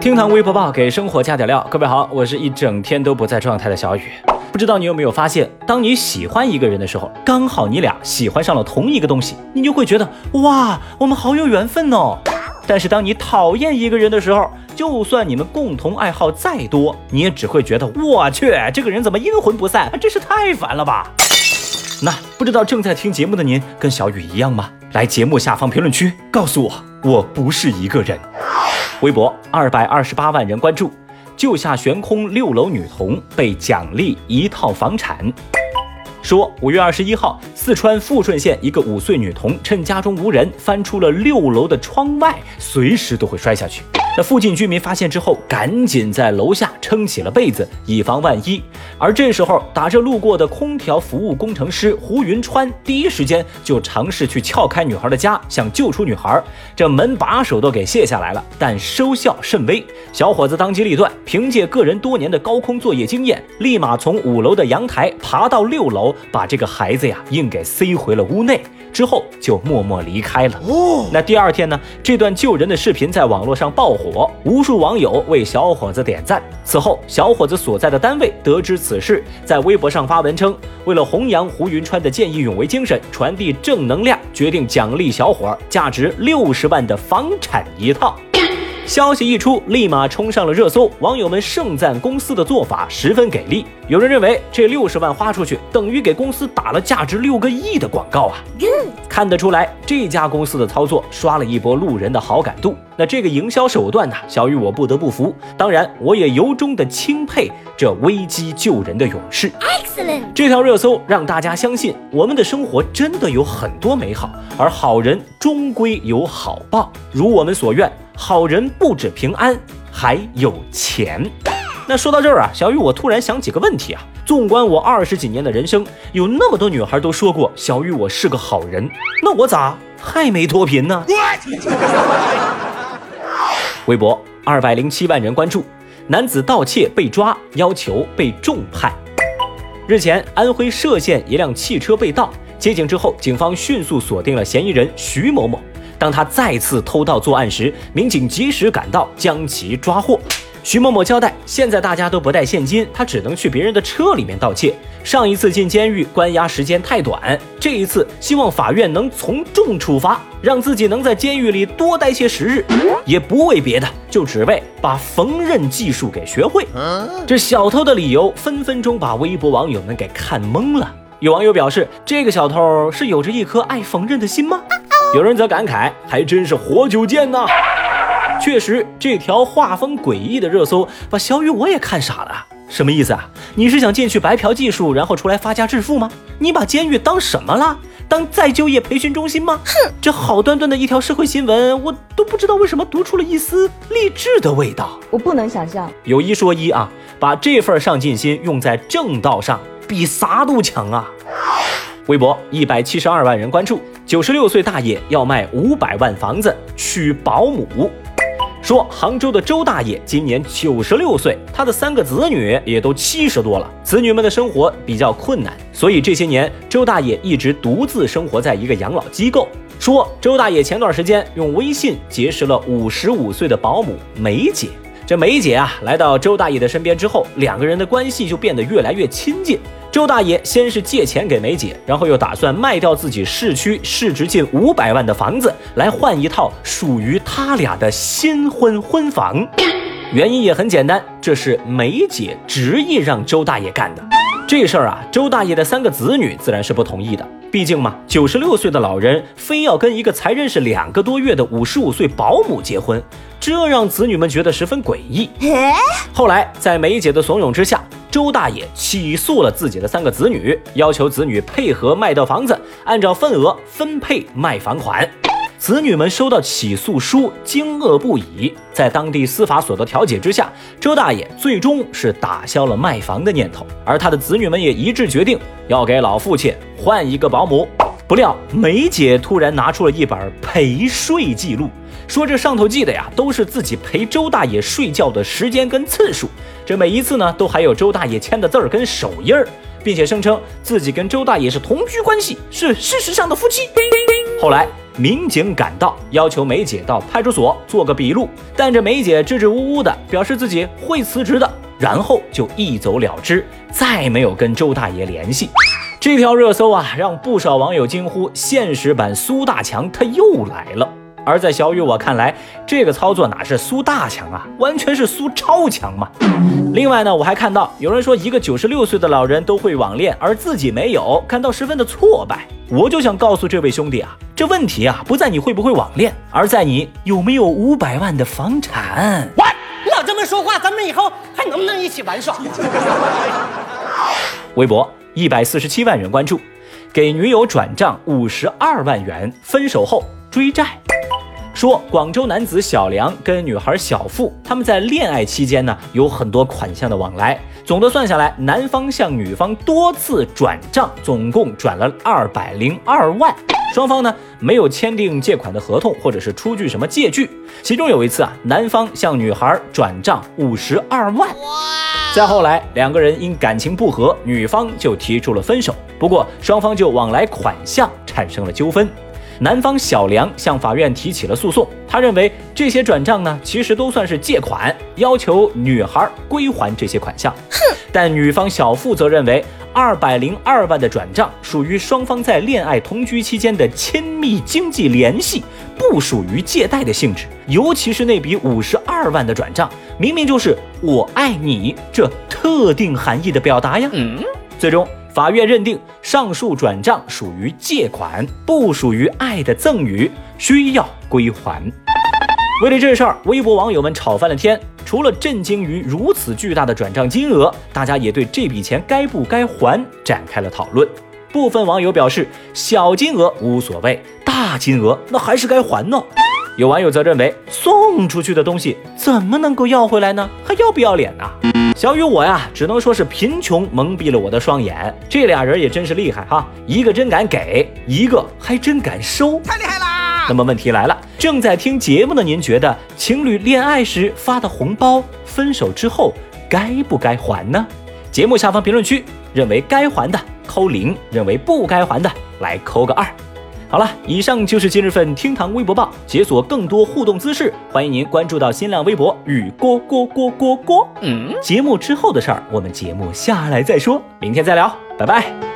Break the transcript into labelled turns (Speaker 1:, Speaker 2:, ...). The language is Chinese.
Speaker 1: 厅堂微博报给生活加点料。各位好，我是一整天都不在状态的小雨。不知道你有没有发现，当你喜欢一个人的时候，刚好你俩喜欢上了同一个东西，你就会觉得哇，我们好有缘分哦。但是当你讨厌一个人的时候，就算你们共同爱好再多，你也只会觉得我去，这个人怎么阴魂不散，真是太烦了吧。那不知道正在听节目的您跟小雨一样吗？来节目下方评论区告诉我，我不是一个人。微博二百二十八万人关注，救下悬空六楼女童被奖励一套房产。说五月二十一号，四川富顺县一个五岁女童趁家中无人，翻出了六楼的窗外，随时都会摔下去。那附近居民发现之后，赶紧在楼下撑起了被子，以防万一。而这时候，打着路过的空调服务工程师胡云川第一时间就尝试去撬开女孩的家，想救出女孩。这门把手都给卸下来了，但收效甚微。小伙子当机立断，凭借个人多年的高空作业经验，立马从五楼的阳台爬到六楼，把这个孩子呀硬给塞回了屋内。之后就默默离开了。哦，那第二天呢？这段救人的视频在网络上爆火，无数网友为小伙子点赞。此后，小伙子所在的单位得知此事，在微博上发文称，为了弘扬胡云川的见义勇为精神，传递正能量，决定奖励小伙价值六十万的房产一套。消息一出，立马冲上了热搜，网友们盛赞公司的做法十分给力。有人认为这六十万花出去，等于给公司打了价值六个亿的广告啊！看得出来，这家公司的操作刷了一波路人的好感度。那这个营销手段呢，小雨我不得不服。当然，我也由衷的钦佩这危机救人的勇士。Excellent！这条热搜让大家相信，我们的生活真的有很多美好，而好人终归有好报，如我们所愿。好人不止平安，还有钱。那说到这儿啊，小雨，我突然想起个问题啊。纵观我二十几年的人生，有那么多女孩都说过小雨我是个好人，那我咋还没脱贫呢？微博二百零七万人关注，男子盗窃被抓，要求被重判。日前，安徽歙县一辆汽车被盗，接警之后，警方迅速锁定了嫌疑人徐某某。当他再次偷盗作案时，民警及时赶到，将其抓获。徐某某交代，现在大家都不带现金，他只能去别人的车里面盗窃。上一次进监狱关押时间太短，这一次希望法院能从重处罚，让自己能在监狱里多待些时日，也不为别的，就只为把缝纫技术给学会。这小偷的理由，分分钟把微博网友们给看懵了。有网友表示，这个小偷是有着一颗爱缝纫的心吗？有人则感慨，还真是活久见呐！确实，这条画风诡异的热搜把小雨我也看傻了。什么意思啊？你是想进去白嫖技术，然后出来发家致富吗？你把监狱当什么了？当再就业培训中心吗？哼，这好端端的一条社会新闻，我都不知道为什么读出了一丝励志的味道。
Speaker 2: 我不能想象。
Speaker 1: 有一说一啊，把这份上进心用在正道上，比啥都强啊！微博一百七十二万人关注，九十六岁大爷要卖五百万房子娶保姆。说杭州的周大爷今年九十六岁，他的三个子女也都七十多了，子女们的生活比较困难，所以这些年周大爷一直独自生活在一个养老机构。说周大爷前段时间用微信结识了五十五岁的保姆梅姐，这梅姐啊来到周大爷的身边之后，两个人的关系就变得越来越亲近。周大爷先是借钱给梅姐，然后又打算卖掉自己市区市值近五百万的房子，来换一套属于他俩的新婚婚房。原因也很简单，这是梅姐执意让周大爷干的。这事儿啊，周大爷的三个子女自然是不同意的。毕竟嘛，九十六岁的老人非要跟一个才认识两个多月的五十五岁保姆结婚，这让子女们觉得十分诡异。后来在梅姐的怂恿之下。周大爷起诉了自己的三个子女，要求子女配合卖掉房子，按照份额分配卖房款。子女们收到起诉书，惊愕不已。在当地司法所的调解之下，周大爷最终是打消了卖房的念头，而他的子女们也一致决定要给老父亲换一个保姆。不料梅姐突然拿出了一本陪睡记录。说这上头记的呀，都是自己陪周大爷睡觉的时间跟次数，这每一次呢，都还有周大爷签的字儿跟手印儿，并且声称自己跟周大爷是同居关系，是事实上的夫妻。后来民警赶到，要求梅姐到派出所做个笔录，但这梅姐支支吾吾的，表示自己会辞职的，然后就一走了之，再没有跟周大爷联系。这条热搜啊，让不少网友惊呼：“现实版苏大强他又来了。”而在小雨我看来，这个操作哪是苏大强啊，完全是苏超强嘛。另外呢，我还看到有人说一个九十六岁的老人都会网恋，而自己没有，感到十分的挫败。我就想告诉这位兄弟啊，这问题啊不在你会不会网恋，而在你有没有五百万的房产。
Speaker 2: 喂，你老这么说话，咱们以后还能不能一起玩耍？
Speaker 1: 微博一百四十七万人关注，给女友转账五十二万元，分手后追债。说广州男子小梁跟女孩小付，他们在恋爱期间呢，有很多款项的往来，总的算下来，男方向女方多次转账，总共转了二百零二万。双方呢没有签订借款的合同，或者是出具什么借据。其中有一次啊，男方向女孩转账五十二万。再后来，两个人因感情不和，女方就提出了分手。不过双方就往来款项产生了纠纷。男方小梁向法院提起了诉讼，他认为这些转账呢，其实都算是借款，要求女孩归还这些款项。哼！但女方小付则认为，二百零二万的转账属于双方在恋爱同居期间的亲密经济联系，不属于借贷的性质。尤其是那笔五十二万的转账，明明就是我爱你这特定含义的表达呀。嗯，最终。法院认定上述转账属于借款，不属于爱的赠与，需要归还。为了这事儿，微博网友们吵翻了天。除了震惊于如此巨大的转账金额，大家也对这笔钱该不该还展开了讨论。部分网友表示，小金额无所谓，大金额那还是该还呢。有网友则认为，送出去的东西怎么能够要回来呢？还要不要脸呢？小雨我呀，只能说是贫穷蒙蔽了我的双眼。这俩人也真是厉害哈，一个真敢给，一个还真敢收，太厉害啦！那么问题来了，正在听节目的您觉得，情侣恋爱时发的红包，分手之后该不该还呢？节目下方评论区，认为该还的扣零，认为不该还的来扣个二。好了，以上就是今日份厅堂微博报。解锁更多互动姿势，欢迎您关注到新浪微博与郭郭郭郭郭。嗯，节目之后的事儿，我们节目下来再说。明天再聊，拜拜。